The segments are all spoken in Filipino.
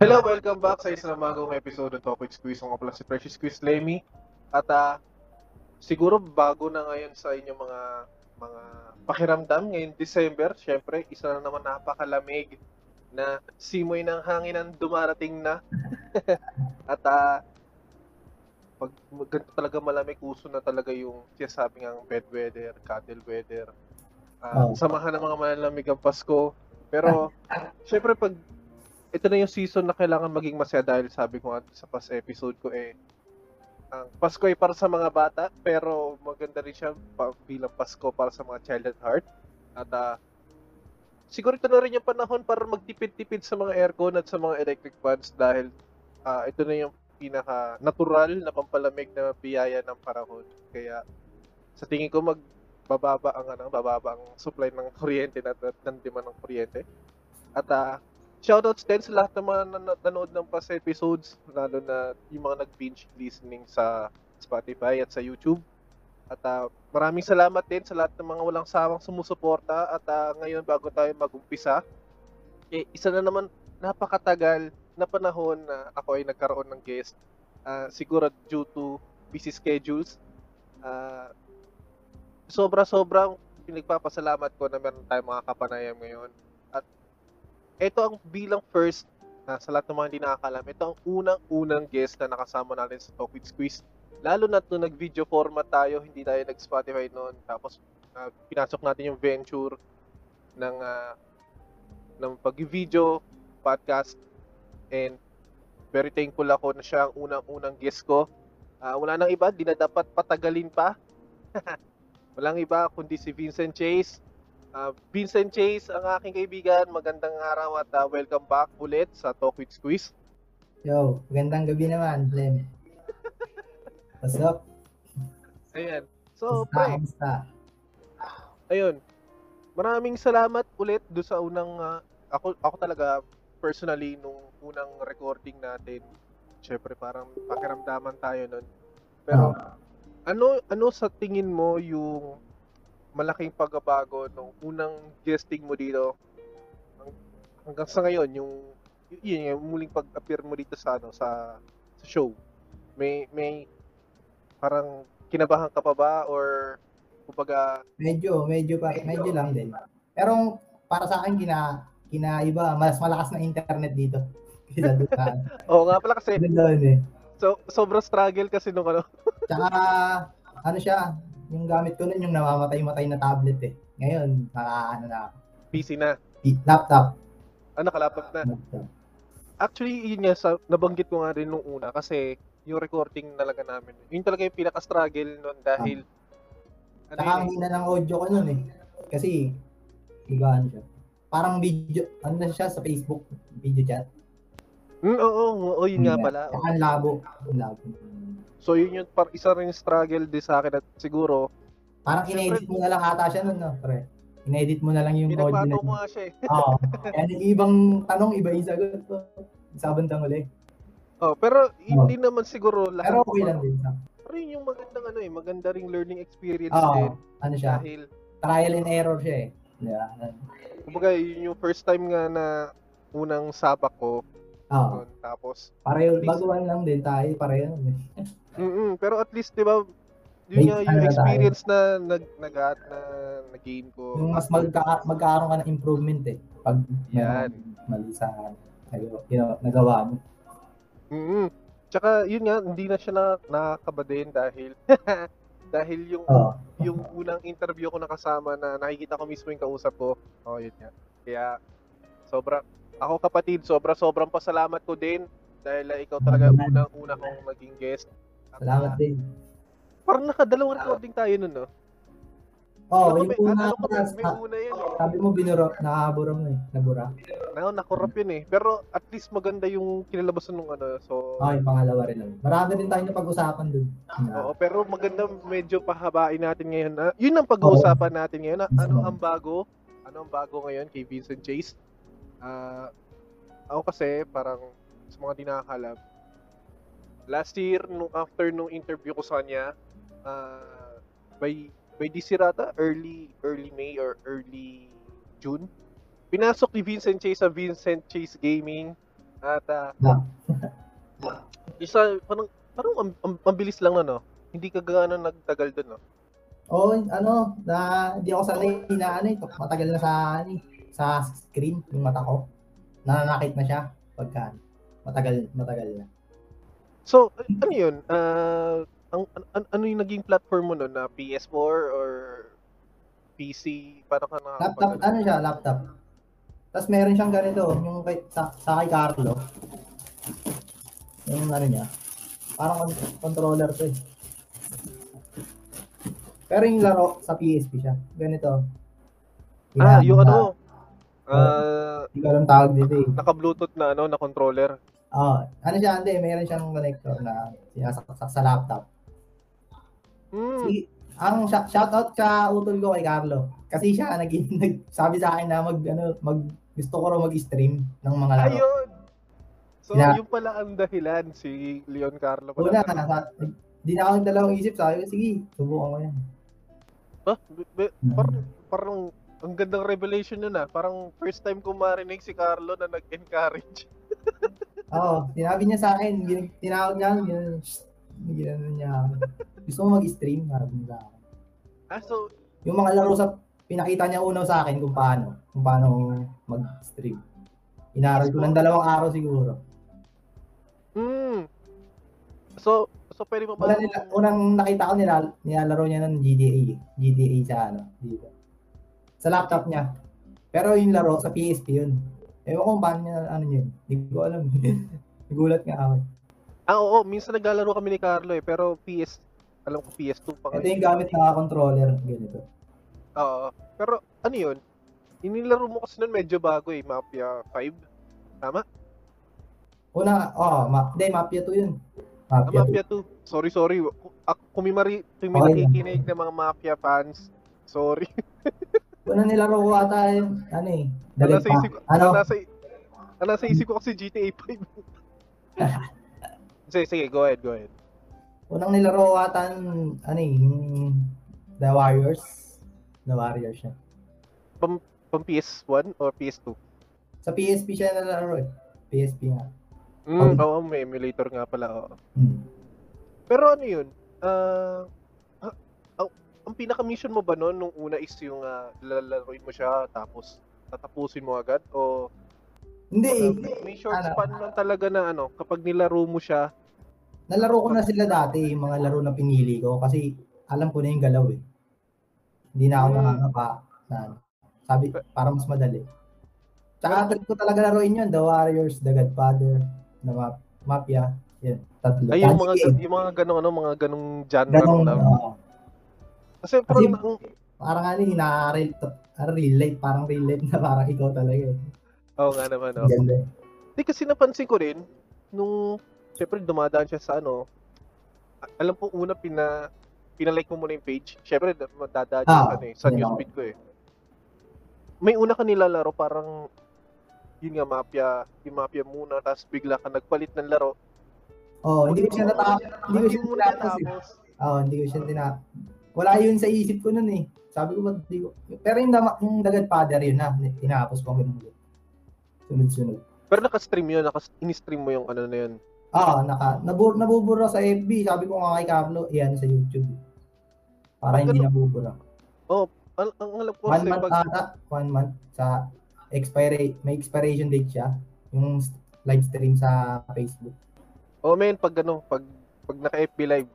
Hello, welcome back sa isang magong episode ng with Squeeze. Ako pala si Precious Squeeze Lemmy. At ah, siguro bago na ngayon sa inyong mga mga pakiramdam ngayong December, syempre, isa na naman napakalamig na simoy ng hangin ang dumarating na. At ah, pag ganito talaga malamig, uso na talaga yung sinasabi ng bed weather, cuddle weather. Ah, Oh. Samahan ng mga malalamig ang Pasko. Pero, syempre, pag ito na yung season na kailangan maging masaya dahil sabi ko nga sa past episode ko eh, ang Pasko ay para sa mga bata, pero maganda rin siya bilang Pasko para sa mga child at heart. At ah, siguro ito na rin yung panahon para magtipid-tipid sa mga aircon at sa mga electric fans dahil ah, ito na yung pinaka natural na pampalamig na biyaya ng panahon. Kaya sa tingin ko magbababa ang ano, bababa ang supply ng kuryente at, at ng demand ng kuryente. At ah, shoutouts din sa lahat ng mga nan- nanood ng past episodes, lalo na yung mga nag-binge listening sa Spotify at sa YouTube. At ah, maraming salamat din sa lahat ng mga walang sawang sumusuporta. At ah, ngayon, bago tayo mag-umpisa, eh, isa na naman napakatagal na panahon na ako ay nagkaroon ng guest. Ah, siguro due to busy schedules. Ah, sobra-sobrang pinagpapasalamat ko na meron tayong mga kapanayam ngayon. At ito ang bilang first, na sa lahat ng mga hindi nakakalam, ito ang unang-unang guest na nakasama natin sa Talk with Squeeze. Lalo na nung nag-video format tayo, hindi tayo nag-Spotify noon. Tapos ah, pinasok natin yung venture ng ah, ng pag-video podcast and very thankful ako na siya ang unang-unang guest ko. Ah, wala nang iba, di na dapat patagalin pa. Walang iba kundi si Vincent Chase. Ah, Vincent Chase, ang aking kaibigan, magandang araw at ah, welcome back ulit sa Talk with Squeeze. Yo, magandang gabi naman, Lem. What's up? Ayan. So, pre, ayun. Maraming salamat ulit do sa unang ah, ako ako talaga personally nung unang recording natin. Syempre parang pakiramdaman tayo nun. Pero Ah. ano ano sa tingin mo yung malaking pagbabago nung unang guesting mo dito hang- hanggang sa ngayon yung yun yung muling pag-appear mo dito sa ano sa, sa show may may parang kinabahan ka pa ba or kumbaga medyo, medyo pa, medyo lang din. Pero para sa akin, kina, kinaiba, mas malakas na internet dito. Kaysa doon sa, oo nga pala kasi doon eh. so sobrang struggle kasi nung ano Tsaka, ano siya, yung gamit ko nun yung namamatay-matay na tablet eh. Ngayon, naka, ano na, PC na laptop. ano kalapag na laptop. Actually, yun nga, sa, nabanggit ko nga rin nung una kasi yung recording talaga namin. Yun talaga yung pinaka-struggle nun dahil ano Tsaka yun ang hina ng audio ko nun eh. Kasi, iba ano siya. Parang video, ano na siya sa Facebook, video chat. Mm, oo, oo, oo, yun nga pala. Tsaka ang labo. Ang labo. So yun yung par isa rin struggle din sa akin at siguro Parang in-edit mo na lang ata siya nun, no, pre? In-edit mo na lang yung audio pinagbago na ko nga siya eh. Oo. Yung ibang tanong, iba yung sagot ko. Sa bandang uli. Oh, pero hindi naman siguro lahat. Pero okay lang din. Pero yun yung magandang ano eh, maganda ring learning experience Oo. din Ano siya? dahil Trial and error siya eh. Yeah. kumbaga yun yung first time nga na unang sabak ko Oo. nun. Tapos Pareho, baguhan lang din tayo. Pareho. mm pero at least 'di ba yun yung na experience na nag nag na nag-gain ko. Yung mas magka, magkakaroon ka ng improvement eh. Pag Yan. mali sa nag- you know, nagawa mo. Mm. Tsaka yun nga hindi na siya na nakakaba din dahil dahil yung Oo. yung unang interview ko nakasama na nakikita ko mismo yung kausap ko. Oh, yun nga. Kaya sobra ako kapatid, sobra sobrang pasalamat ko din dahil ah, ikaw talaga Salamat. unang una kong naging guest. At, Salamat ah, din. parang nakadalawang recording tayo nun, no? Oo, Ano yung una, ano ko, may, may una yun eh. sabi mo binuro, nakabura mo eh. Nabura. Na, nakorap yun eh. Pero at least maganda yung kinalabasan nung ano. So, Oo, yung pangalawa rin lang. Marami rin tayo na pag-usapan dun. Oo, pero maganda medyo pahabain natin ngayon na. Yun ang pag-uusapan natin ngayon. Na, ano ang bago? Ano ang bago ngayon kay Vincent Chase? Ah, ako kasi parang sa mga di nakakalam, last year nung after nung interview ko sa kanya, ah, by by this year ata, early early May or early June, pinasok ni Vincent Chase sa Vincent Chase Gaming At Na. isa parang parang ang, ang, ang bilis lang na no. Hindi ka gaano nagtagal doon no. Oo, ano, na hindi ako sanay na ano, ito, matagal na sa ano, eh, sa screen yung mata ko. Nananakit na siya pagka matagal matagal na. So, ano yun? Ah, ang, an, ano yung naging platform mo noon na PS4 or PC? Paano ka Laptop, nakakapag- ano siya, laptop. Tapos meron siyang ganito, yung kay, sa, sa kay Carlo. Yung ano niya, parang con- controller to eh. Pero yung laro sa PSP siya. Ganito. Ah, Hinahanda. yung ano? Ah, Hindi ko alam tawag dito eh. naka-bluetooth na ano, na controller. Oh, ano siya, hindi, meron siyang connector na sinasaksak sa laptop. Hmm. Si, ang sh- shoutout ka utol ko kay Carlo. Kasi siya nag, nag sabi sa akin na mag ano mag gusto ko raw mag-stream ng mga laro. Ayun. So, Sina- yung pala ang dahilan si Leon Carlo pala. Una, nasa, di na ako nagdalawang isip. Sabi ko, sige, subukan ko yan. Ah, be- be- parang, parang ang gandang revelation yun ah. Parang first time ko marinig si Carlo na nag-encourage. Oo, sinabi niya sa akin, gin- tinawag niya, "Shh." ginanon niya. Gusto mo mag-stream? Sabi niya. Ah, so, Yung mga laro sa, pinakita niya unaw sa akin kung paano, kung paano mag-stream. Inaral ko ng dalawang araw siguro. hmm. So, so pwede mo Wala nila, unang nakita ko nila, nilalaro niya ng GTA. GTA sa ano, dito. Sa laptop niya. Pero yung laro, sa PSP yun. Ewan ko kung paano niya, ano yun. Hindi ko alam. Nagulat nga ako. Ah, oo. Minsan naglalaro kami ni Carlo eh. Pero PS, alam ko PS2 pa Ito yung gamit na controller. Ganito. Oo. Pero ano yun? Inilaro mo kasi nun medyo bago eh. Mafia 5. Tama? Una, oh, ma hindi, Mafia 2 yun. Ah, Mafia 2. Mafia 2. Sorry, sorry. Ako, kung may, mari, kung may Okay lang. nakikinig ng mga Mafia fans, sorry. Una nilaro ko ata yun, ano eh. Nasa pa. isip, Ano? nasa, nasa isip ko kasi GTA 5. sige, sige, go ahead, go ahead. Unang nilaro ko ata, ano eh, The Warriors. The Warriors siya. Pang PS1 or PS2? Sa PSP siya nalaro eh. PSP nga. Mm, oo, may emulator nga pala. Oo. Hmm. Pero ano yun? Ah, ang- pinaka-mission mo ba noon nung una is yung ah, lalaroin mo siya tapos tatapusin mo agad? O Hindi uh, may short ano, span lang talaga na ano, kapag nilaro mo siya, Nalaro ko na sila dati, yung mga laro na pinili ko kasi alam ko na yung galaw eh. Hindi na ako Hmm. nakakapa na ano. sabi, para mas madali. Tsaka trip ko talaga laruin yun, The Warriors, The Godfather, The Map, Mafia, yun, tatlo. ay yung mga, yung mga ganong ano, mga ganong genre ganong, na. oo. Kasi parang, ang, parang ano, eh, na-real, real life, parang real life na parang ikaw talaga eh. oo nga naman, oh. Ganda. Hindi kasi napansin ko rin, nung, syempre dumadaan siya sa ano, alam po una, pina, pinalike mo muna yung page. Syempre, dadaan siya Ah, sa, ano, eh, sa ako. newsfeed ko eh. May una ka nilalaro, parang, yun nga, mafia, yung mafia muna, tapos bigla ka nagpalit ng laro. Oh, hindi ko siya natapos. Hindi ko siya mo tinapos eh. natapos. Oo, hindi ko siya tina... Wala yun sa isip ko nun eh. Sabi ko, ba't di ko... Pero yung, dama, yung The Godfather yun na, tinapos ko ganun ulit. Sunod-sunod. Pero naka-stream yun, naka in-stream mo yung ano na yun. Ah, naka, nabur, nabubura sa FB. Sabi ko nga kay Carlo, yan sa YouTube. Para Ang hindi ganun. nabubura. Ang, ang alam ko One kasi month pag, ata, one month sa expire, may expiration date siya. Yung live stream sa Facebook. oh men, pag ano, pag, pag naka-FB live.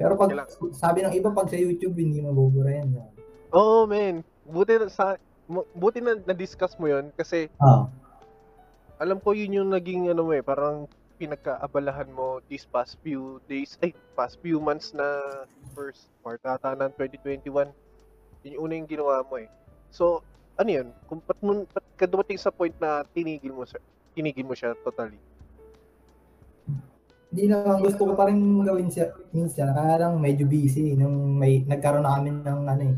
Pero pag, kailangan- sabi ng iba, pag sa YouTube, hindi mabubura yan. Oo, men. Buti na sa buti na na-discuss mo 'yon kasi Ah, alam ko yun yung naging ano mo eh, parang pinagkaabalahan mo these past few days, ay, past few months na first part ata ng 2021. Yun yung una yung ginawa mo eh. So, ano yun? Kung pat, mo, pat ka dumating sa point na tinigil mo siya, tinigil mo siya totally. Hindi naman gusto ko pa rin gawin siya minsan. Kaya lang medyo busy. Nung may nagkaroon na kami ng ano eh.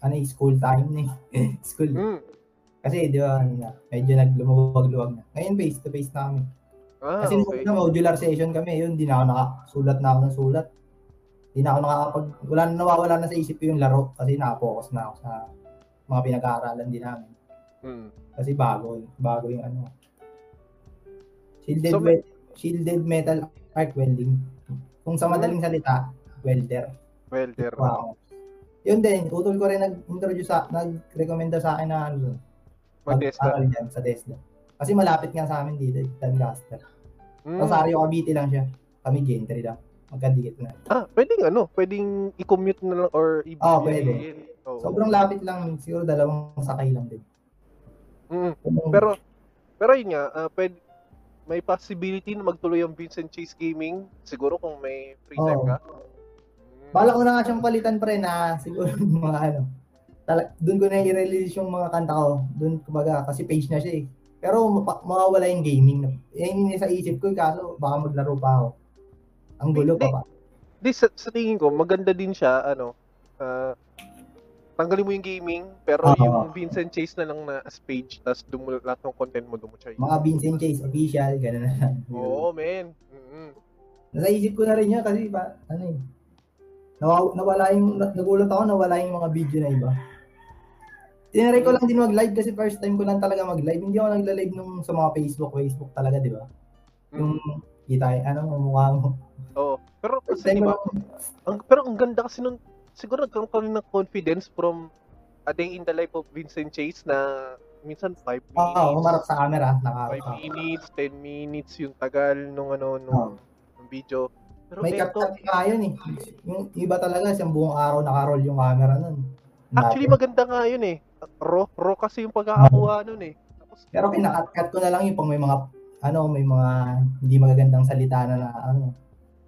Ano eh, school time na eh. school. Hmm. Kasi di ba, ano na, medyo naglumuwag-luwag na. Ngayon face to face na kami. Ah, Kasi okay. nung modular session kami, yun, di na ako nakasulat na ako ng sulat. Di na ako nakakapag, wala na nawawala na sa isip ko yung laro kasi nakapokus na ako sa mga pinag-aaralan din namin. Hmm. Kasi bago, bago yung ano. Shielded, So, wel- shielded metal arc welding. Kung sa madaling salita, welder. Welder. Wow. Yun din, utol ko rin nag-introduce sa, nag-recommenda sa akin na ano, mag-aral dyan sa Tesla. Kasi malapit nga sa amin dito, Lancaster. Mm. Rosario, Cavite lang siya. Kami gentry lang. Magkadikit na. Ah, pwedeng ano, pwedeng i-commute na lang or i Ah, pwede. Oo. Sobrang lapit lang, siguro dalawang sakay lang din. Mm. Pero pero yun nga, ah, pwede may possibility na magtuloy ang Vincent Chase Gaming siguro kung may free time Oo. ka. Mm. Bala ko na nga siyang palitan pre na siguro mga ano. Tala, doon ko na i-release yung mga kanta ko. Doon kumbaga kasi page na siya eh. Pero mapa- mawawala yung gaming. Yan yung sa isip ko eh, kaso baka maglaro pa ako. Ang gulo pa pa. Di, sa, sa tingin ko, maganda din siya, ano, ah, tanggalin mo yung gaming, pero Oo. yung Vincent Chase na lang na as page, tapos dumo, lahat ng content mo dumo siya. Mga Vincent Chase official, gano'n na lang. Oo, men. Mm-mm. Nasa isip ko na rin yun kasi ba, ano eh. Nawa, nawala yung, na- nagulat ako, nawala yung mga video na iba. Tinry ko lang din mag-live kasi first time ko lang talaga mag-live. Hindi ako nagla-live nung sa mga Facebook, Facebook talaga, di ba? Yung kita, ano, mukha mo. Oo. Pero kasi di ba, ang, pero ang ganda kasi nun, siguro nagkaroon ka rin ng confidence from a day in the life of Vincent Chase na minsan 5 minutes. Oo, oh, humarap sa camera. Naka, 5 minutes, 10 minutes yung tagal nung ano nung, nung video. Pero may eto, cut-cut nga yun eh. Yung iba talaga, siyang buong araw naka-roll yung camera nun. actually maganda nga yun eh. Raw, raw kasi yung pagkakakuha nun eh. Tapos, Pero kinakat-cut ko na lang yung pang may mga, ano, may mga hindi magagandang salita na, na ano.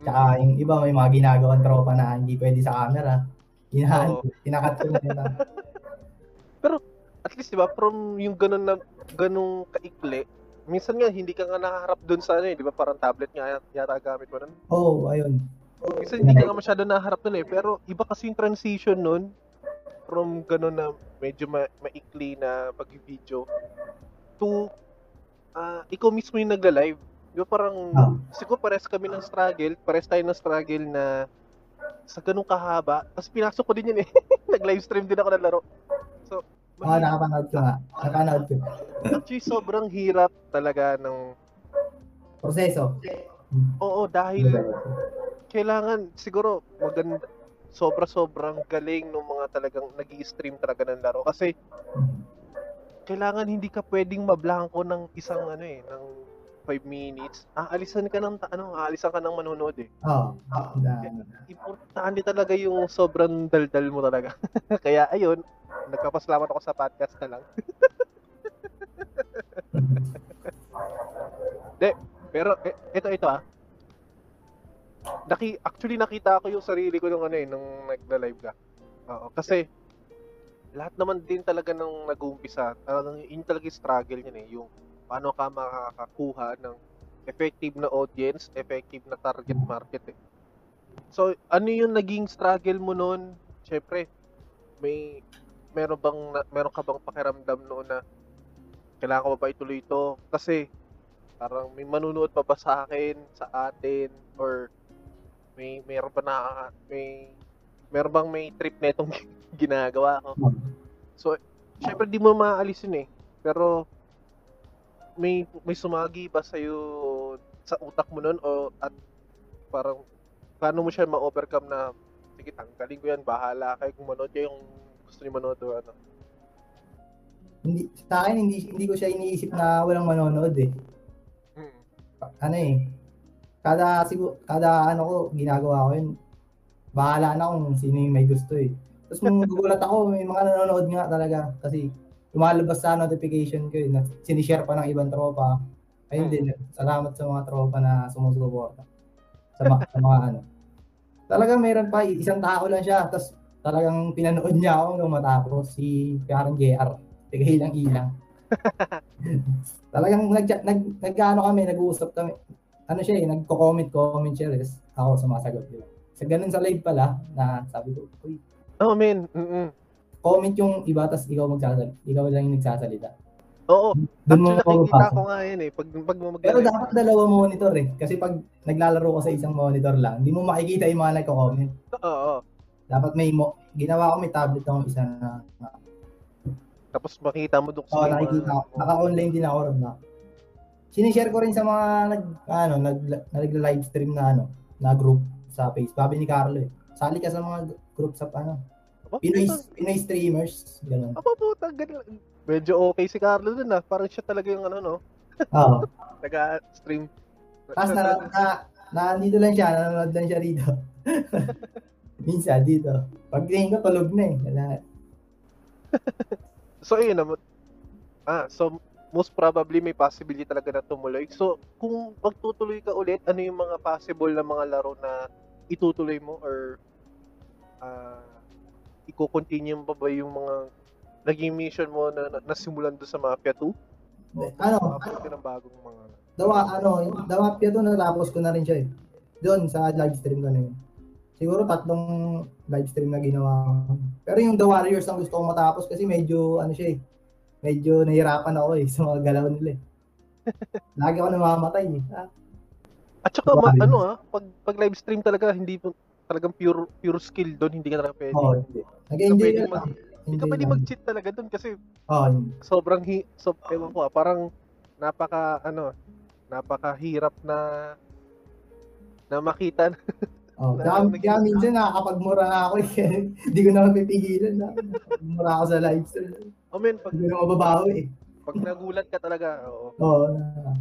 Tsaka mm, yung iba may mga ginagawang tropa na hindi pwede sa camera. Inahan, Oo. kinakat ko na nila. at least 'di ba from yung ganun na ganung kaikli, minsan nga hindi ka nga nakaharap doon sa ano eh, 'di ba? Parang tablet nga yata gamit mo nun. Oo, oh, ayun. Minsan hindi ka nga masyado nakaharap doon eh, pero iba kasi yung transition nun from ganun na medyo ma- maikli na pag-video to ah ikaw mismo yung nagla-live. Di ba parang Ah. siguro pares kami ng struggle, pares tayo ng struggle na sa ganung kahaba. Tapos pinasok ko din yun eh. Nag-live stream din ako ng laro. So, Oo, mahirap. nakapanood ko nga. Nakapanood ko. actually sobrang hirap talaga ng Proseso. Oo, dahil kailangan siguro maganda sobra-sobrang galing ng mga talagang nag stream talaga ng laro kasi kailangan hindi ka pwedeng mablangko ng isang ano eh ng 5 minutes. Aalisan ka ng ano, aalisan ka ng manonood eh. Oo. Na, Importante talaga yung sobrang daldal mo talaga. Kaya ayun, nagpapasalamat ako sa podcast na lang. Pero eh, ito ito ah. Naki actually nakita ko yung sarili ko nung ano eh nung nagla-live ka. Oo, kasi lahat naman din talaga nung nag-uumpisa, talagang yun talaga yung struggle niyan eh, yung paano ka makakakuha ng effective na audience, effective na target market eh. So, ano yung naging struggle mo noon? Syempre, may meron bang meron ka bang pakiramdam noon na kailangan ko ba ba ituloy ito? Kasi parang may manunood pa ba sa akin, sa atin or may meron ba na may meron bang may trip na itong ginagawa ko? So, syempre di mo maaalis yun eh. Pero may may sumagi ba sa sa utak mo noon o at parang paano mo siya ma-overcome na sige tanggalin ko yan bahala kayo kung manood kayo yung gusto niyo manood o ano. hindi, sa akin, hindi, hindi ko siya iniisip na walang manonood eh. Hmm. Ano eh. Kada, siguro, kada ano ko, ginagawa ko yun. Bahala na kung sino yung may gusto eh. Tapos nung nagugulat ako, may mga nanonood nga talaga. Kasi lumalabas sa notification ko eh, na sinishare pa ng ibang tropa. Ayun Hmm. din, salamat sa mga tropa na sumusuporta. Sa, ma- sa mga ano. Talagang meron pa, isang tao lang siya. Tapos talagang pinanood niya ako nung matapos si Karen JR. Tiga ilang-ilang. talagang nag, nag, nag, ano kami, nag-uusap kami. Ano siya eh, nagko-comment, comment siya. Ako sumasagot yun. Sa ganun sa live pala, na sabi ko, uy, Oh, man. Mm-mm. Comment yung iba, tas ikaw magsasalita. Ikaw lang yung nagsasalita. Oo. Doon mo nakikita ko nga yun eh. Pag, pag mo mag Pero dapat dalawa monitor eh. Kasi pag naglalaro ka sa isang monitor lang, hindi mo makikita yung mga nagko-comment. Oo. Dapat may mo, ginawa ko may tablet akong isa na, na, Tapos makita mo doon oh, nakikita ko. Naka-online din ako ron na. sinishare ko rin sa mga nag ano nag nag-live stream na ano na group sa Facebook. Sabi ni Carlo eh. Sali ka sa mga group sa ano Pinoy Pinoy streamers ganun. Aba, ganun. Medyo okay si Carlo dun ah. Parang siya talaga yung ano, no? Oo. Nag-stream. Tapos na, na, na, dito lang siya, nanonood lang siya dito. Minsan dito. Pag tingin ko, tulog na eh. Wala. So, ayun naman. Ah, so, most probably may possibility talaga na tumuloy. So, kung magtutuloy ka ulit, ano yung mga possible na mga laro na itutuloy mo or ah i-continue mo pa ba yung mga naging mission mo na, na nasimulan doon sa Mafia 2? Ano? Kapag ng bagong mga... Dawa, ano, yung Dawapia to, natapos ko na rin siya eh. Doon, sa live stream ko na yun. Siguro tatlong live stream na ginawa ko. Pero yung The Warriors ang gusto ko matapos kasi medyo, ano siya eh, medyo nahirapan ako eh sa mga galaw nila eh. Lagi ako namamatay eh. Ah, At saka, ma- ano ah, pag, pag live stream talaga, hindi talagang pure pure skill doon, hindi ka talaga pwede. Oo, hindi. Nag-enjoy ka mag- lang. Hindi ka pwede mag-cheat talaga doon kasi yun. sobrang hi so ewan ko ah, parang napaka ano napakahirap na na makita Oh, kaya, nag- kaya minsan nakakapagmura na ako eh. Hindi ko na mapipigilan na. Nakakapagmura ako sa live stream. I mean pag, Hindi ko na mababawi eh. pag nagulat ka talaga oo. Oo. na-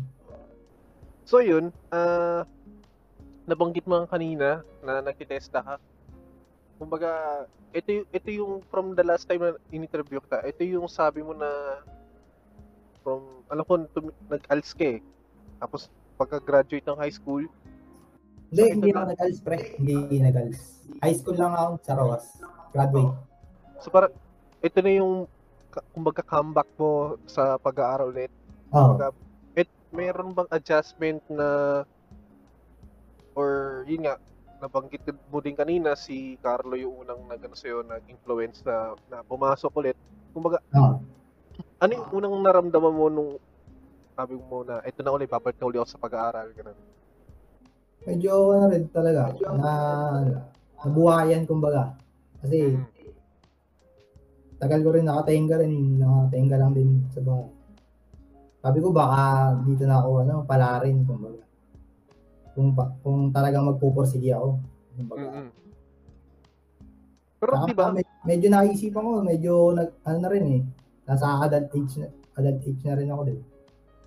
so yun ah nabanggit mo kanina na nagtitesta ka kumbaga ito ito yung from the last time na in-interview ka ito yung sabi mo na from alam ko tum- nag-ALS ka eh tapos pagka-graduate ng high school Hindi, hindi na- ako nag-ALS pre. Hindi nag-ALS. High school lang ako sa Roas. Graduate. So para ito na yung kumbaga comeback mo sa pag-aaral ulit. Oo. Kumbaga, et, mayroon bang adjustment na or yun nga nabanggit mo din kanina si Carlo yung unang nagano sa'yo nag-influence na, na pumasok ulit. Kumbaga, Oo. ano yung unang naramdaman mo nung sabi mo na ito na ulit, babalik na ulit ako sa pag-aaral. Ganun. Medyo ano rin talaga. Na, nabuhayan kumbaga. Kasi Mm. tagal ko rin nakatenga rin. Nakatenga lang din sa bahay. Sabi ko baka dito na ako ano, pala rin kumbaga. Kung, pa, kung talagang magpupursige ako. Kumbaga. Mm-mm. Pero Saka di ba? med- medyo naisipan ko, medyo nag, ano na rin eh. Nasa adult age na, adult age na rin ako din.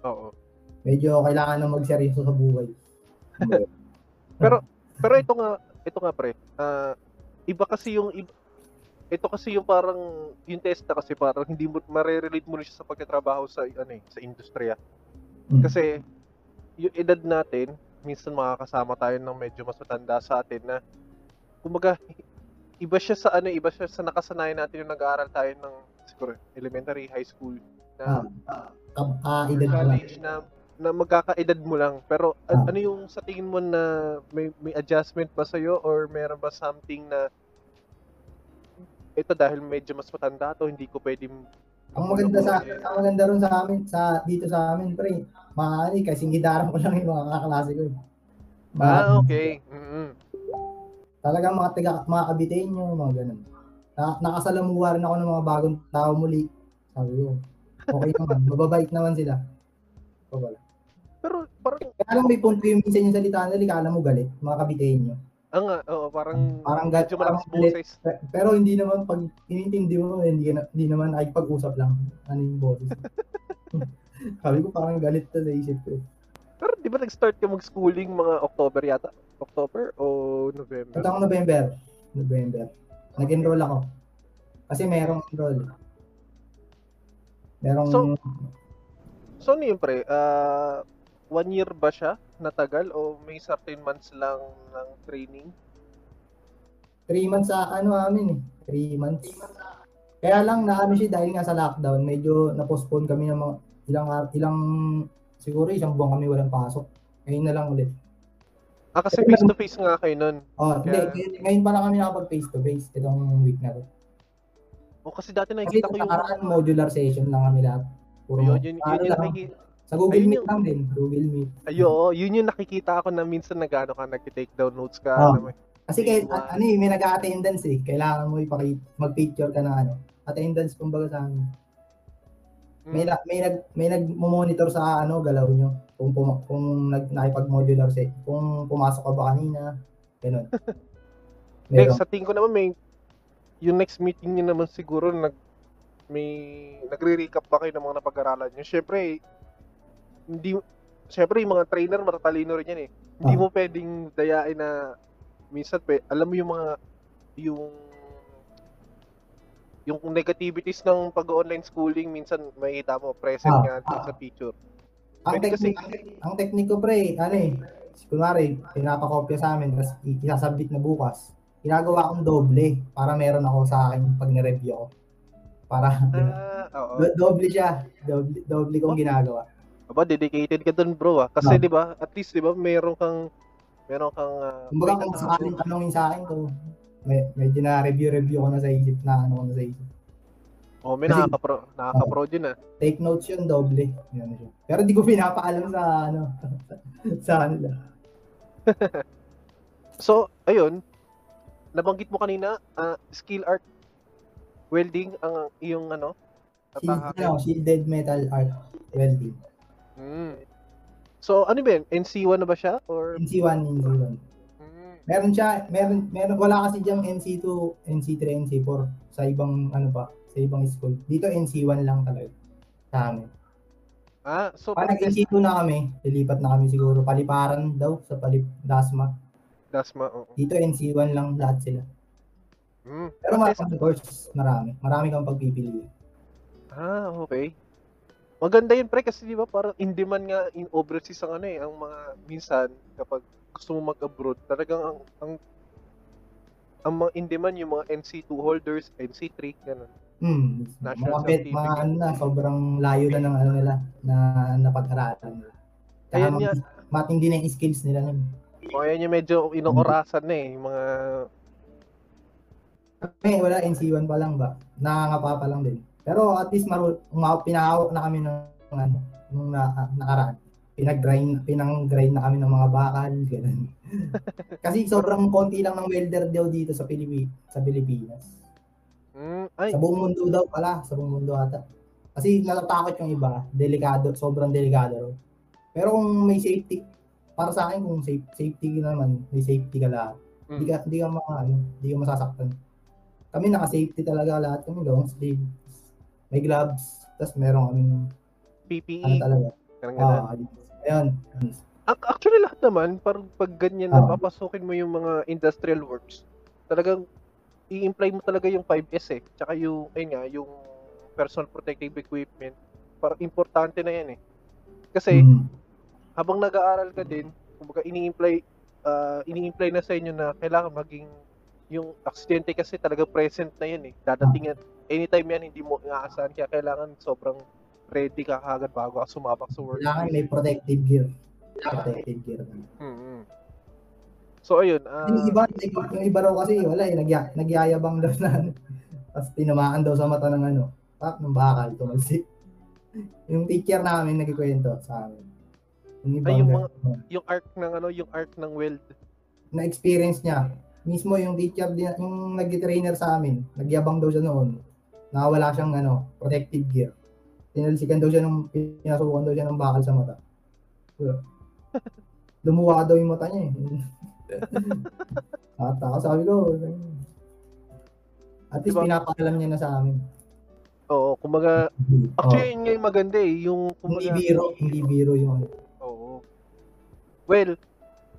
Oo. Medyo kailangan na magseryoso sa buhay. Pero pero ito nga, ito nga pre. ah, iba kasi yung iba, ito kasi yung parang yung testa kasi parang hindi mo marerelate mo rin siya sa pagtatrabaho sa ano eh, sa industriya. Mm. Kasi yung edad natin, minsan makakasama tayo ng medyo mas matanda sa atin na kumbaga iba siya sa ano, iba siya sa nakasanayan natin yung nag-aaral tayo ng siguro elementary, high school na ah, ko lang. college na na magkakaedad mo lang pero Ah. ano yung sa tingin mo na may may adjustment ba sa or meron ba something na ito dahil medyo mas matanda to hindi ko pwedeng Ang maganda sa ang maganda ron sa amin sa dito sa amin pre. Maani kasi gidaran ko lang yung mga kaklase ko. eh. Mga- Ah, okay. Mm-mm. Talagang mga taga mga kabitein yung mga ganun. Na, nakasalamuha rin ako ng mga bagong tao muli. Sabi ko, okay naman. Mababait naman sila. O wala. Pero parang Kaya lang may punto yung minsan yung salita nila, kala mo galit, mga kabitein nyo. Ang nga, oo, parang Parang gat- medyo malakas boses. Pe- Pero hindi naman pag inintindi mo, hindi, ka na, hindi naman ay pag-usap lang. Ano yung boses. Sabi ko parang galit na naisip ko. Pero di ba nag-start ka mag-schooling mga October yata? October o November? Ito ako November. November. Nag-enroll ako. Kasi merong enroll. Merong, So- So ano yun pre? Ah, one year ba siya natagal o may certain months lang ng training? 3 months sa ano amin eh. 3 months. Kaya lang na ano siya dahil nga sa lockdown, medyo na-postpone kami ng mga ilang ilang siguro isang buwan kami walang pasok. Ngayon na lang ulit. Ah, kasi face to face nga kayo nun. Oh, Kaya- hindi, ngayon- pa lang kami nakapag face to face itong week na to. O kasi dati Kasi nakikita ko sa yung nakaraan modular session lang kami lahat. Puro yun, yun, yun, yung lang, nakikita. Sa Google Meet yung- lang din, Google Meet. Ayo, yun yung nakikita ako na minsan nagano ka, nag-take down notes ka. Mo. Kasi kahit ano eh, may nag-attendance eh. Kailangan mo ipakita, mag-picture ka na ano. Attendance kumbaga sa amin. May na, may nag may nagmo-monitor sa ano galaw nyo. Kung pum, kung nag nakipag-modular set, kung pumasok ka ba kanina, ganun. Eh, sa tingin ko naman may yung next meeting niyo naman siguro nag may nagre-recap ba kayo ng mga napag-aralan niyo? Syempre hindi syempre yung mga trainer matatalino rin yan eh. Hindi Ah. mo pwedeng dayain na minsan pe, alam mo yung mga yung yung negativities ng pag-online schooling minsan makikita mo present Ah, nga ah. sa picture. ang pwede kasi- technique, ang technique ko pre, ano eh, kunwari, pinapakopya sa amin, tapos i- isasubmit na bukas. Ginagawa kong doble para meron ako sa akin pag ni-review ko. Para, oo. do- doble siya. Doble, doble kong ginagawa. Aba, dedicated ka dun, bro, ah. Kasi Ah. 'di ba, at least 'di ba, meron kang meron kang ah, Kumbaga kung nasa- sakaling tanongin sa akin to, may, medyo na review-review ko na sa isip na ano ko na sa isip. Oh, may Kasi- nakaka-pro, nakaka-pro din ah. Take notes yun, doble. Yan siya. Pero di ko pinapaalam sa ano, sa kanila. So, ayun, nabanggit mo kanina, ah, skill art welding ang iyong ano, Shield, atake. ano, shielded metal art welding. Mm. So, ano ba yun? NC1 na ba siya? Or... NC1, NC1. Mm. Meron siya, meron, meron, wala kasi diyang NC2, NC3, NC4 sa ibang, ano pa, sa ibang school. Dito NC1 lang talaga sa amin. Ah, so, Pag pag nag-NC2 na kami, lilipat na kami siguro, paliparan daw sa palip, Dasma. Dasma, oo. Dito NC1 lang lahat sila. Mm. Pero marami course, marami. Marami kang pagpipili. Ah, okay. Maganda yun, pre, kasi di ba, parang in demand nga in overseas ang ano eh, ang mga, minsan, kapag gusto mo mag-abroad, talagang ang, ang, ang mga in demand yung mga NC2 holders, NC3, ganun. Hmm. National Mga pet, mga ano na, sobrang layo na ng ano nila, na napag-aralan nila. Kaya mat- matindi na yung skills nila nun. O, ayan yung medyo inoorasan na eh, yung mga, Eh, wala, NC1 pa lang ba? Nakangapa pa lang din. Pero at least maru uma, pinahawak na kami ng, ano, nung na, nakaraan. Pinag-grind, pinang-grind na kami ng mga bakal, ganun. Kasi sobrang konti lang ng welder daw dito sa Pilipi sa Pilipinas. mm, ay, Sa buong mundo daw pala, sa buong mundo ata. Kasi natatakot yung iba, delikado, sobrang delikado. raw. Pero kung may safety, para sa akin kung safe, safety ka naman, may safety ka lahat. Hindi mm, ka, hindi ka, mga, ano, hindi ka masasaktan. Kami naka-safety talaga lahat kami, long sleeve. May gloves, tapos meron kami, ano PPE, talaga. ganun ganun. Ah, ayun. Ac- Actually, lahat naman, parang pag ganyan na, Ah. papasukin mo yung mga industrial works, talagang i-imply mo talaga yung 5S eh. Tsaka yung, ayun nga, yung personal protective equipment, parang importante na yan eh. Kasi, Mm. habang nag-aaral ka din, kumbaga ini-imply, ah, ini-imply na sa inyo na kailangan maging yung aksidente kasi talaga present na yan eh. Dadating yan, anytime yan, hindi mo inaasahan. Kaya kailangan sobrang ready ka kagad bago ka sumabak sa work. Kailangan may protective gear. Protective gear. mm So, ayun. ah, yung iba, yung iba raw kasi, wala eh, nagya, nagyayabang daw na, ano. tapos tinamaan daw sa mata ng ano, pak, ng bakal, tumalsik. yung teacher namin nagkikwento sa amin. Yung iba, Ay, yung mga- yung arc ng ano, yung arc ng weld. na-experience niya. Mismo yung teacher, din, yung nag-trainer sa amin, nagyabang daw siya noon. Nakawala siyang ano, protective gear. Tinalsikan daw siya ng, pinasukan daw siya ng bakal sa mata. Lumuwa daw yung mata niya eh. At ako sabi ko, at least Diba? pinapaalam niya na sa amin. Oo, kumbaga, Oh, actually, yun nga yung maganda eh. Yung, hindi kumbaga, biro, hindi biro ano. oo. Well,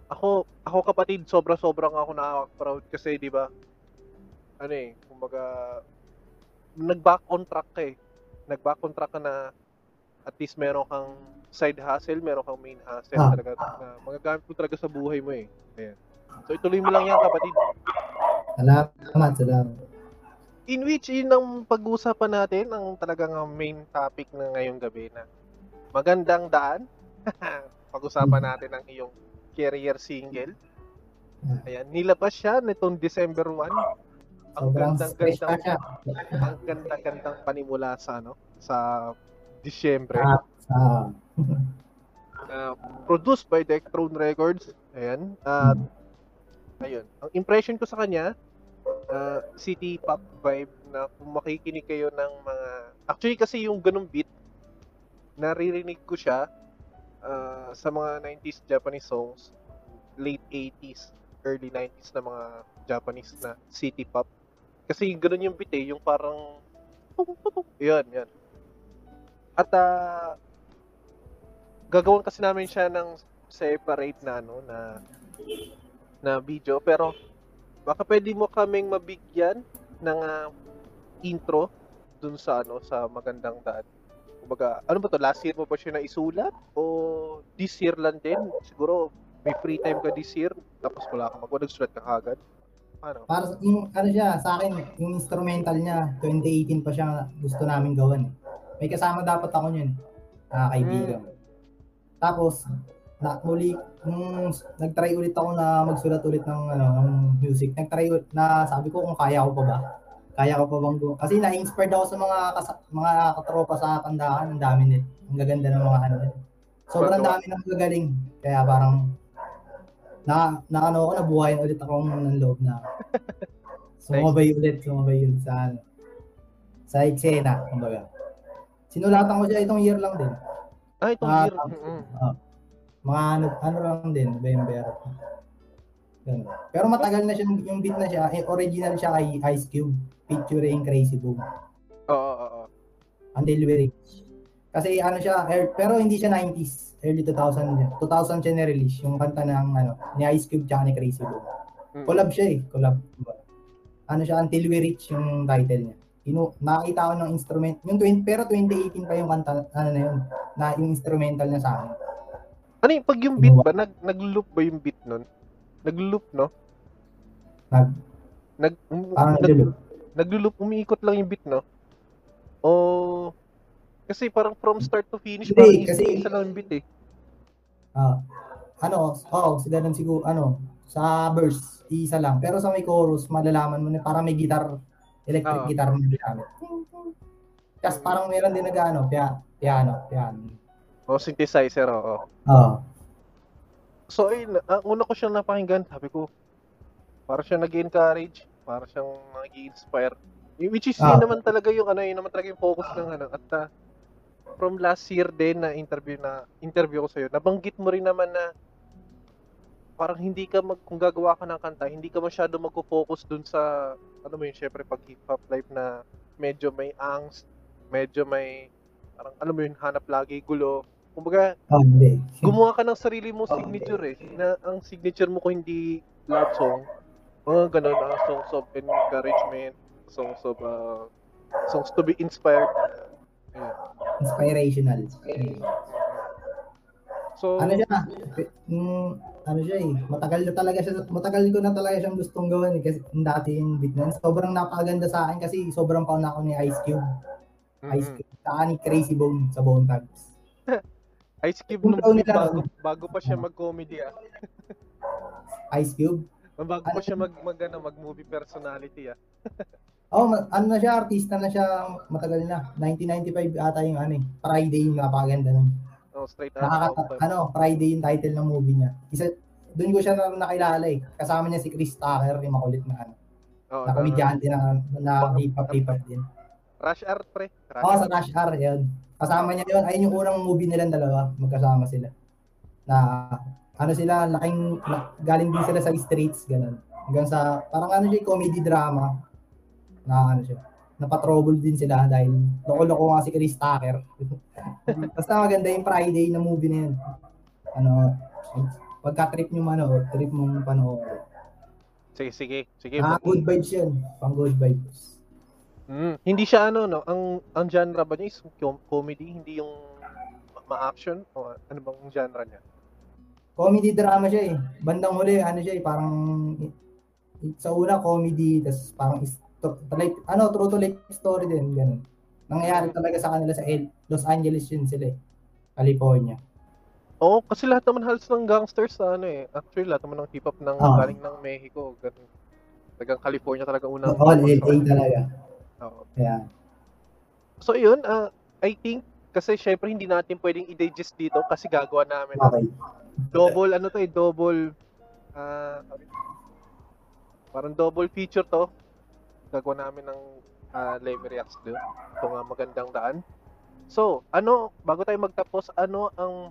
ako, ako kapatid, sobra-sobrang ako nakaka-proud kasi, di ba, ano eh, kumbaga, nag-back on track ka eh. Nag-back on track ka na at least meron kang side hustle, meron kang main hustle Ah. talaga na magagamit mo talaga sa buhay mo eh. Ayan. So ituloy mo lang yan kapatid. Salamat, salamat. In which, yun ang pag-uusapan natin, ang talagang main topic na ngayong gabi na magandang daan. Pag-usapan natin ang iyong career single. Ayan, nilabas siya nitong December 1. Ang Sobrang gandang fresh pa gandang siya. ang ganda gandang panimula sa ano sa Disyembre. Ah. Sa, Uh, produced by Decthrone Records. Ayan. At ayun, ang impression ko sa kanya uh, city pop vibe na kung makikinig kayo ng mga actually kasi yung ganung beat naririnig ko siya ah, sa mga 90s Japanese songs, late 80s, early 90s na mga Japanese na city pop. Kasi ganun yung beat eh, yung parang yan, yan. At ah, gagawin kasi namin siya ng separate na ano na na video pero baka pwede mo kaming mabigyan ng ah, intro dun sa ano sa magandang daan. Kumbaga, ano ba to? Last year mo ba siya naisulat? O this year lang din? Siguro may free time ka this year tapos wala ka mag nagsulat ka kagad. Ano? Para sa, yung, ano siya, sa akin, yung instrumental niya, 2018 pa siya gusto namin gawin. May kasama dapat ako yun, na kaibigan. Tapos, na, muli, nung nag-try ulit ako na magsulat ulit ng, ano, ng music, nag-try ulit na sabi ko kung kaya ko pa ba. Kaya ko pa bang go? Kasi na-inspired ako sa mga kas- mga katropa sa kandahan, ang dami nila. Ang gaganda ng mga ano. Sobrang dami ng gagaling. Kaya parang na, na ano ako, nabuhayan ulit ako ng loob na sumabay ulit, sumabay ulit sa ano, sa eksena, kumbaga. Sinulatan ko siya itong year lang din. Ah, itong Ah, year. tapos, Mm-mm. ah, mga ano, ano lang din, November. Ganun. Pero matagal na siya, yung beat na siya, eh, original siya kay Ice Cube, featuring Crazy Boom, Oo, oo, oo. Until We Reach. Kasi ano siya, er, pero hindi siya 90s, early 2000 niya. 2000 siya na-release, yung kanta ng ano, ni Ice Cube tsaka ni Crazy Boom. Mm. Collab siya eh, collab. Ano siya, Until We Reach yung title niya. Inu nakita ko ng instrument, yung 20, pero 2018 pa yung kanta, ano na yun, na yung instrumental niya sa akin. Ano yung, pag yung beat ba, nag, nag-loop ba yung beat nun? Nag-loop, no? Nag, Nag, um, nag, nag nag-loop, umiikot lang yung beat, no? O, kasi parang from start to finish, Hindi, parang kasi- isa, lang beat, eh. Ah, ano, oh, ganun siguro, ano, sa verse, isa lang. Pero sa may chorus, malalaman mo na parang may guitar, electric Oo. guitar na ginamit. Tapos parang meron din nag ano, pia, piano, piano. O, synthesizer, oo. Oo. So, ayun, ang una ko siyang napakinggan, sabi ko, para siyang nag-encourage, para siyang nag-inspire. Which is, Ah. yun naman talaga yung, ano, yun naman talaga yung focus ng, ano, at ah, from last year din na interview na, interview ko sa'yo, nabanggit mo rin naman na, parang hindi ka mag, kung gagawa ka ng kanta, hindi ka masyado magpo-focus dun sa, ano mo yun, syempre pag hip-hop life na medyo may angst, medyo may, parang, ano mo yun, hanap lagi, gulo. Kumbaga, Oh, hindi. gumawa ka ng sarili mo signature eh. Na ang signature mo ko hindi love song. Mga ganun, ah, songs of encouragement, songs of, uh, songs to be inspired. Ayun. Inspirational. So, ano siya, mm, ano siya eh, matagal na talaga siya, matagal ko na talaga siyang gustong gawin eh, kasi dati yung beat na yun. sobrang napakaganda sa akin kasi sobrang pauna ako ni Ice Cube, Ice mm, Cube, saka ni Crazy Bone sa Bone Tags. Ice Cube nung nila, bago, ano? bago pa siya mag-comedy ah. Ice Cube, Bago pa siya mag, mag, ano, mag-movie personality ah. oh, ano na siya, artista na siya, matagal na, 1995 ata yung ano eh, Friday yung napakaganda nun. Oh, straight out. Nakaka, ano, Friday yung title ng movie niya. Isa, doon ko siya na nakilala eh. Kasama niya si Chris Tucker, yung makulit na ano, Oh, na komedyante na, na hip-hop, din. Rush Art pre. Rush Oo, sa Rush Hour, yun. Kasama niya yun. Ayun yung unang movie nilang dalawa. Magkasama sila. Na, ano sila, laking, galing din sila sa streets, ganun. Hanggang sa, parang ano siya, comedy drama. Na ano siya, napatrouble din sila dahil loko-loko nga si Chris Tucker. Basta maganda yung Friday na movie na yun. Ano, pagka-trip nyo mano, trip mong panoorin. Sige, sige. Sige. Ah, good vibes yun. Pang good vibes. Mm, hindi siya ano no, ang ang genre ba niya is com- comedy, hindi yung ma- ma-action o ano bang genre niya? comedy drama siya eh. Bandang huli, ano siya eh, parang sa una comedy, tapos parang is, to, like, ano, true to life story din, ganun. Nangyayari talaga sa kanila sa El, Los Angeles yun sila eh. California. Oo, kasi lahat naman halos ng gangsters sa ano eh. Actually, lahat naman ng hip-hop ng Ah. galing ng Mexico, ganun. Tagang California talaga unang. All LA talaga. Oo. Kaya, So yun, ah, I think kasi syempre hindi natin pwedeng i-digest dito kasi gagawa namin okay. double ano to eh, double ah parang double feature to. Gagawa namin ng uh, Lemmy Reacts doon. Ito nga magandang daan. So, ano, bago tayo magtapos, ano ang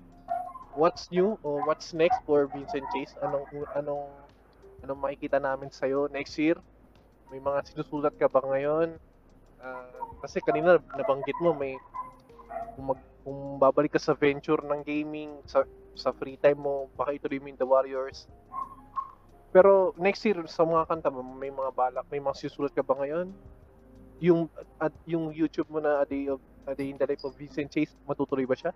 what's new o what's next for Vincent Chase? Anong anong anong makikita namin sa next year? May mga sinusulat ka ba ngayon? Ah, kasi kanina nabanggit mo may kung, mag, kung babalik ka sa venture ng gaming sa sa free time mo, baka ituloy mo yung The Warriors. Pero next year sa mga kanta mo, may mga balak, may mga sinusulat ka ba ngayon? Yung at yung YouTube mo na A Day of A Day in the Life of Vincent Chase, matutuloy ba siya?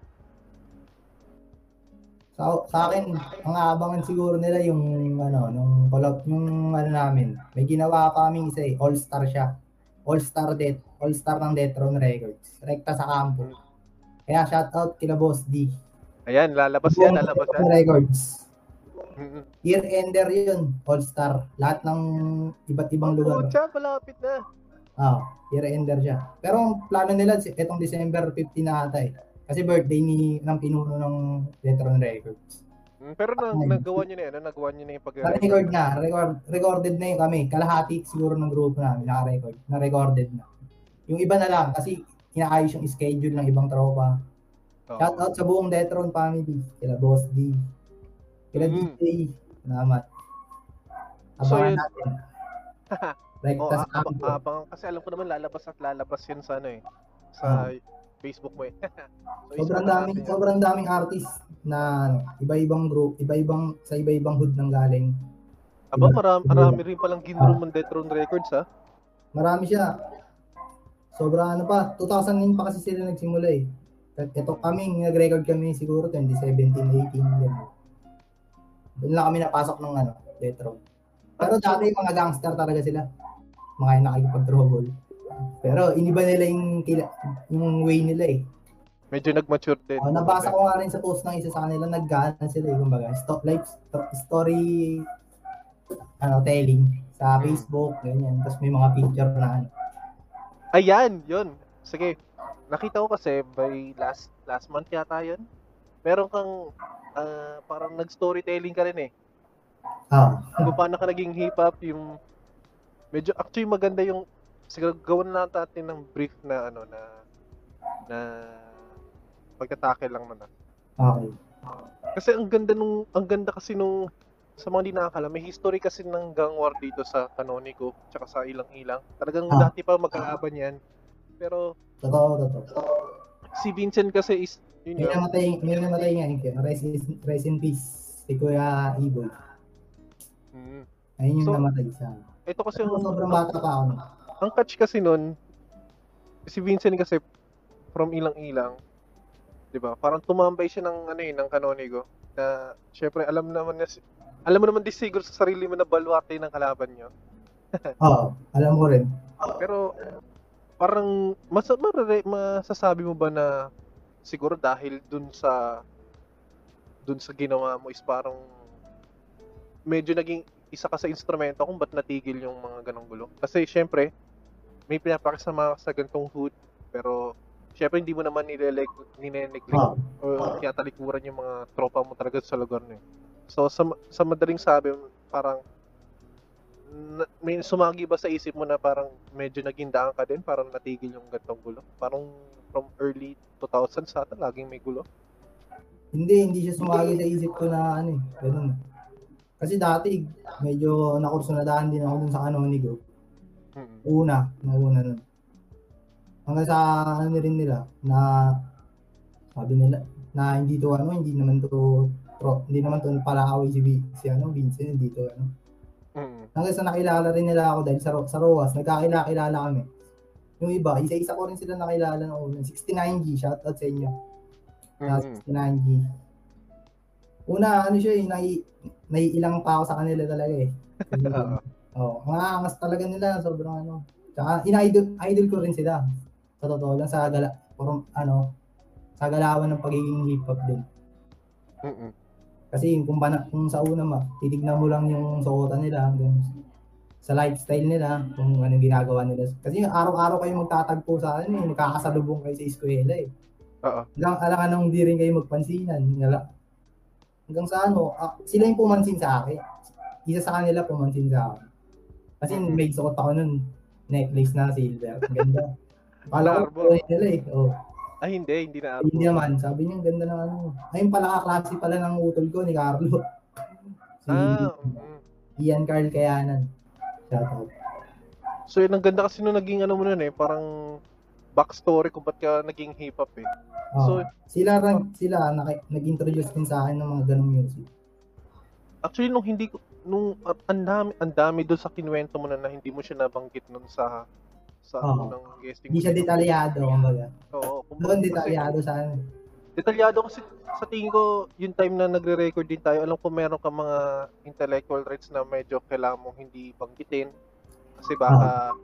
Sa, sa akin, ang aabangan siguro nila yung ano, nung collab, yung ano namin. May ginawa kami isa eh, All-Star siya. All-Star Death, All-Star ng Detron Records. Rekta sa campo. Kaya shoutout kila Boss D. Ayan, lalabas yan, lalabas yan. Records. Mm-mm. Year ender yun, All-Star. Lahat ng iba't ibang lugar. Pucha, malapit na. Ah, year ender siya. Pero ang plano nila, si- etong December 15 na ata eh. Kasi birthday ni ng pinuno ng Detron Records. Mm, Pero na, nagawa niyo na yan, ano? nagawa niyo na yung pag Na-record na, record, recorded na yun kami. Kalahati siguro ng grupo namin, naka-record. Na-recorded na. Yung iba na lang, kasi inaayos yung schedule ng ibang tropa. Oo. Shout out sa buong Detron family. Kila Boss D. Kila Mm. DJ. Salamat. So, Abangan yun- natin. Oh, Rekta sa abang, campo. abang, kasi alam ko naman lalabas at lalabas yun sa ano eh. Sa Facebook mo eh. so, Sobrang daming natin sobrang daming artist na ano, iba-ibang group, iba-ibang sa iba-ibang hood ng galing. Aba, marami, marami rin palang ginroom ng Detron Records ha. Marami siya. Sobra ano pa, 2009 pa kasi sila nagsimula eh. Ito kami, nag-record kami siguro 2017, 18 yan. Doon lang kami napasok ng ano, Detron. Pero dati mga gangster talaga sila. Mga yung nakikipag-trouble. Pero iniba nila yung, kila- yung way nila eh. Medyo nag-mature din. Oh, nabasa ko nga rin sa post ng isa sa kanila, nag-gana sila eh, kumbaga. Sto- life sto- story ano, telling sa Hmm. Facebook, ganyan. Tapos may mga picture na ano. Ayan, yun. Sige. Nakita ko kasi by last last month yata yun. Meron kang ah, parang nag-storytelling ka rin eh. Ah, Kung paano ka naging hip-hop, yung medyo actually maganda yung siguro gawan lang natin ng brief na ano na na pagtatake lang ah. okay. Kasi ang ganda nung ang ganda kasi nung sa mga di nakakala, may history kasi ng gang war dito sa Canonico tsaka sa ilang-ilang. Talagang Ah. dati pa magkakaban yan. Pero Totoo, totoo. si Vincent kasi is yun May namatay, may namatay nga yun. Rest, in- rest in peace. Si Kuya Iboy. mm, Ayun yung So, namatay sa ito kasi ang, sobrang bata pa ako. ang catch kasi nun si Vincent kasi from ilang-ilang 'di ba? Parang tumambay siya ng ano eh, ng Canonico na syempre alam naman niya si- alam mo naman di siguro sa sarili mo na baluarte ng kalaban niyo. Oo, alam ko rin. Pero parang mas masasabi mo ba na siguro dahil dun sa dun sa ginawa mo is parang medyo naging isa ka sa instrumento kung ba't natigil yung mga ganong gulo. Kasi syempre, may pinapakasama ka sa gantong hood, pero syempre hindi mo naman nileleg, nineneglect Oo. o tinatalikuran yung mga tropa mo talaga sa lugar yun. So sa, sa madaling sabi, parang na- may sumagi ba sa isip mo na parang medyo naging daan ka din, parang natigil yung gantong gulo? Parang from early 2000s ata, laging may gulo. Hindi, hindi siya sumagi sa isip ko na ano eh. Ganun. Kasi dati, medyo nakursunadahan din ako dun sa Canonigo. Mm. Una, nung una nun. Hanggang sa ano rin nila, na sabi nila, na hindi to ano, hindi naman to pro, hindi naman to palaaway si, si ano, Vincent, hindi to ano. Mm. Hanggang sa nakilala rin nila ako dahil sa, sa ROAS, nagkakilala kami. Yung iba, isa-isa ko rin sila nakilala ng una. 69G, shoutout sa inyo. Na Mm. 69G. Una, ano siya eh, nai, naiilang pa ako sa kanila talaga eh. Oo. Oh, ang aangas talaga nila, sobrang ano. Tsaka, ina-idol, idol ko rin sila. Sa totoo lang, sa gala, puro, ano, sa galawan ng pagiging hip-hop din. Mm. Kasi kung, bana, kung sa una ma, titignan mo lang yung suotan nila, hanggang sa lifestyle nila, kung anong ginagawa nila. Kasi araw-araw kayo magtatagpo sa ano eh, magkakasalubong kayo sa eskwela eh. Oo. Hanggang alangan nang hindi rin kayo magpansinan. Nala, hanggang sa ano, ah, sila yung pumansin sa akin. Isa sa kanila pumansin sa akin. Kasi Mhm. may suot ako nun, necklace na silver. Ang ganda. Larbo. ko nila eh. Oh. Ay, hindi, hindi na Hindi naman, sabi niya, ganda ng ano. Ayun pala, kaklase pala ng utol ko ni Carlo. Si Ah, mm. Ian Carl Kayanan. Shout out. So yun, ang ganda kasi nung naging ano mo nun eh, parang backstory kung ba't ka naging hip-hop eh. Oh, So, sila, rin- sila naki- nag-introduce din sa akin ng mga ganong music. actually nung hindi ko, nung at- ang dami, ang dami doon sa kinuwento mo na, na hindi mo siya nabanggit nun sa sa Oo. unang guesting. Hindi siya detalyado, kumbaga. Oo, Doon kasi- detalyado sa ano. Detalyado kasi sa tingin ko, yung time na nagre-record din tayo, alam ko meron ka mga intellectual rights na medyo kailangan mong hindi banggitin. Kasi baka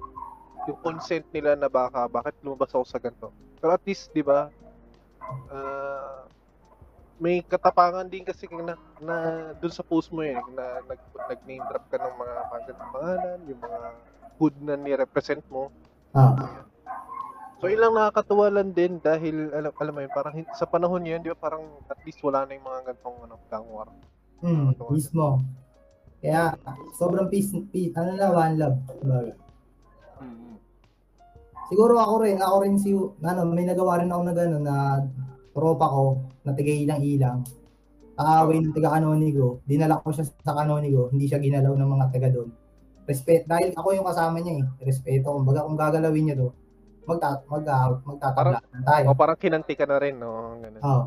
yung consent nila na baka bakit lumabas ako sa ganito. Pero at least, di ba, ah, may katapangan din kasi na, na dun sa post mo eh, na nag, nag-name drop ka ng mga magandang pangalan, yung mga hood na ni-represent mo. Ah, So ilang nakakatuwa lang din dahil alam, alam mo yun, parang sa panahon yun, di ba parang at least wala na yung mga gantong ano, gang war. hmm, mismo. Kaya, sobrang peace, peace ano na, one love. Kumbaga. Siguro ako rin, ako rin si, ano, may nagawa rin ako na gano'n na tropa ko, na tiga ilang-ilang. Kaaway ng taga Canonigo, dinala ko siya sa Canonigo, hindi siya ginalaw ng mga taga doon. Respect, dahil ako yung kasama niya eh, respeto. Kumbaga kung gagalawin niya to, magta, mag, magtatablaan tayo. O parang kinanti ka na rin, no? Ganun. Oo.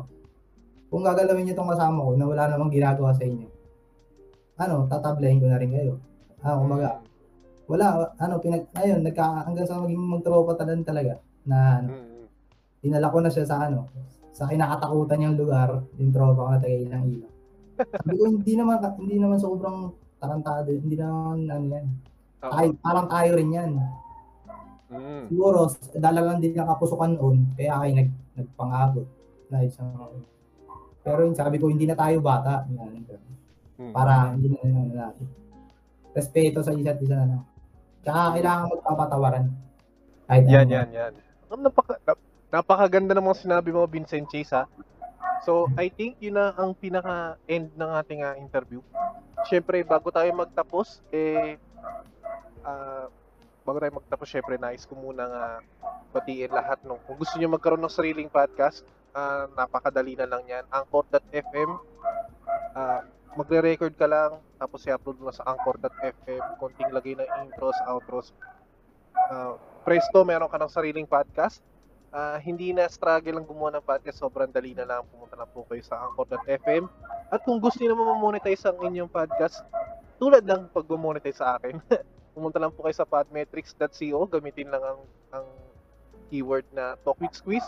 Kung gagalawin niyo tong kasama ko na wala namang ginagawa sa inyo, ano, tatablahin ko na rin kayo. Ah, kumbaga, wala, ano, pinag, ayun, nagka, hanggang sa maging magtropa talan talaga, na, ano, Mm. dinala ko na siya sa, ano, sa kinakatakutan niyang lugar, yung tropa ko na taga ilang ilang. Sabi ko, hindi naman, hindi naman sobrang tarantado, hindi naman, ano yan. Oo. Ay, parang tayo rin yan. Mm. Siguro, dala lang din ng kapusukan noon, kaya kayo nag, nagpangabot. Na isang, pero yung sabi ko, hindi na tayo bata. Yan, Mm. para hindi na ano natin. Respeto sa isa't isa na lang. Tsaka kailangan magpapatawaran. Kahit Yan, ano. yan, yan. Ang napaka, nap- napakaganda ng mga sinabi mo, Vincent Chase, ha? So, I think yun na ang pinaka-end ng ating ah, interview. Siyempre, bago tayo magtapos, eh, ah, bago tayo magtapos, syempre, nais ko muna nga batiin lahat. No? Kung gusto niyo magkaroon ng sariling podcast, ah, napakadali na lang yan. Anchor.fm, ah, magre-record ka lang, tapos i-upload mo sa Anchor.fm, konting lagay ng intros, outros, Ah, presto, meron ka ng sariling podcast. Ah, hindi na struggle lang gumawa ng podcast, sobrang dali na lang pumunta na po kayo sa Anchor.fm. At kung gusto niyo naman monetize ang inyong podcast, tulad lang pag monetize sa akin, pumunta lang po kayo sa podmetrics.co, gamitin lang ang, ang keyword na Talk with Squeeze.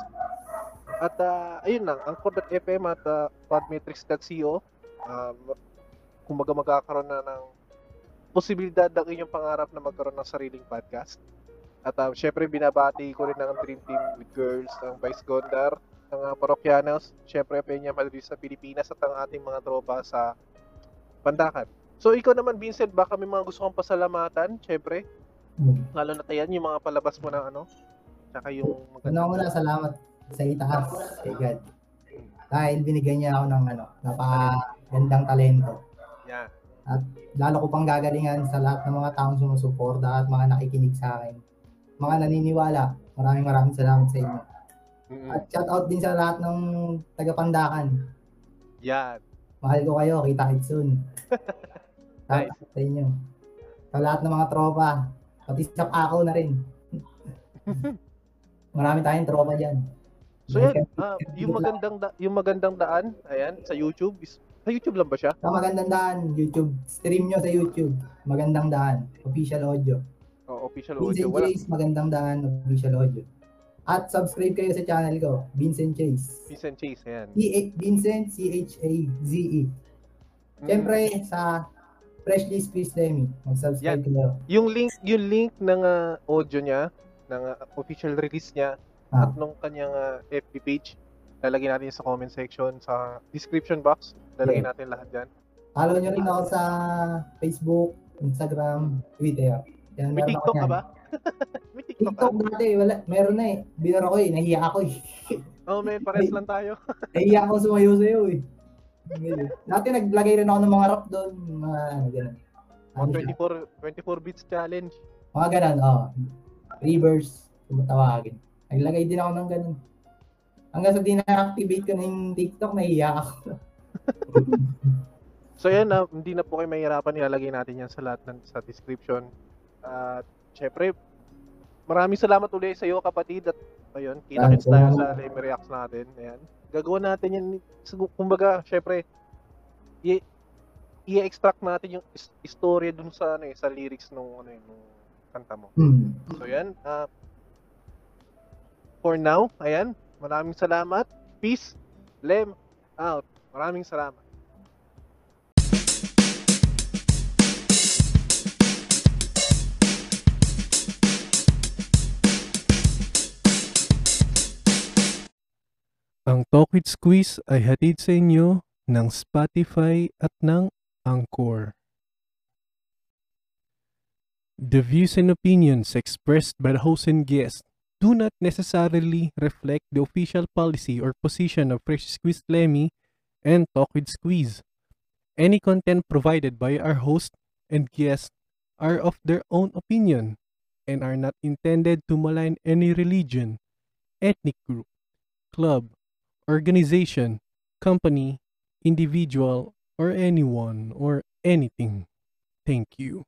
At ah, ayun lang, Anchor.fm at ah, podmetrics.co. Um, kumbaga magkakaroon na ng posibilidad ng inyong pangarap na magkaroon ng sariling podcast. At um, syempre binabati ko rin ang Dream Team with Girls, ang Vice Gondar, ang uh, Parokyanos, syempre Peña Madrid sa Pilipinas at ang ating mga tropa sa Pandakan. So ikaw naman Vincent, baka may mga gusto kang pasalamatan, syempre, Hmm. lalo na tayan yung mga palabas mo ng ano, tsaka yung Una una, salamat sa itaas kay God. Dahil binigyan niya ako ng ano, napakagandang talento. Yeah. Lalo ko pang gagalingan sa lahat ng mga taong sumusuporta at mga nakikinig sa akin. Mga naniniwala, maraming maraming salamat sa inyo. Mm-mm. At shout out din sa lahat ng taga-Pandakan. Yan. Mahal ko kayo, kita kits soon. Shout Nice. out sa inyo. Sa lahat ng mga tropa, pati sa Pakaw na rin. Marami tayong tropa dyan. So yan, ah, yung magandang da- yung magandang daan, ayan, sa YouTube is sa YouTube lang ba siya? Sa magandang daan, YouTube. Stream nyo sa YouTube. Magandang daan. Official audio. O official audio. Vincent Wala. Chase, magandang daan. Official audio. At subscribe kayo sa channel ko, Vincent Chase. Vincent Chase, ayan. C- Vincent, C-H-A-Z-E. Mm. Siyempre, sa Freshly Squeezed Lemmy, mag-subscribe kayo. yung link yung link ng ah, audio niya ng ah, official release niya Ah. at nung kanyang ah, FB page lalagyan natin sa comment section sa description box lalagyan natin lahat diyan Follow nyo rin ako sa Facebook, Instagram, Twitter. Yan, may TikTok ka ba may TikTok ka TikTok dati, wala, meron na eh. Binara ko eh, nahiya ako eh. oh may pares lang tayo nahiya ako sumayo sa'yo eh. Dati naglagay rin ako ng mga rap doon, mga ano, ganun. Ano siya? 24 24 beats challenge Mga ganun, oh. Reverse, kung tawagin. Naglagay din ako ng ganun. Hanggang sa di na-activate ko na yung TikTok, nahiya ako. So yan, na hindi na po kayo mahirapan, ilalagay natin yan sa lahat ng sa description. At syempre, maraming salamat ulit sa iyo kapatid at ayun, kinakits tayo sa Leme Reacts natin. Ayan. Gagawa natin yan, kumbaga, syempre, i- i-extract natin yung is- istorya dun sa ano eh, sa lyrics nung ano eh, nung kanta mo. Hmm. So yan, ah, for now, ayan, maraming salamat. Peace. Lem out. Maraming salamat. Ang Talk with Squeeze ay hatid sa inyo ng Spotify at ng Anchor. The views and opinions expressed by the host and guest do not necessarily reflect the official policy or position of Fresh Squeeze Lemmy and Talk with Squeeze. Any content provided by our host and guest are of their own opinion and are not intended to malign any religion, ethnic group, club, organization, company, individual, or anyone or anything. Thank you.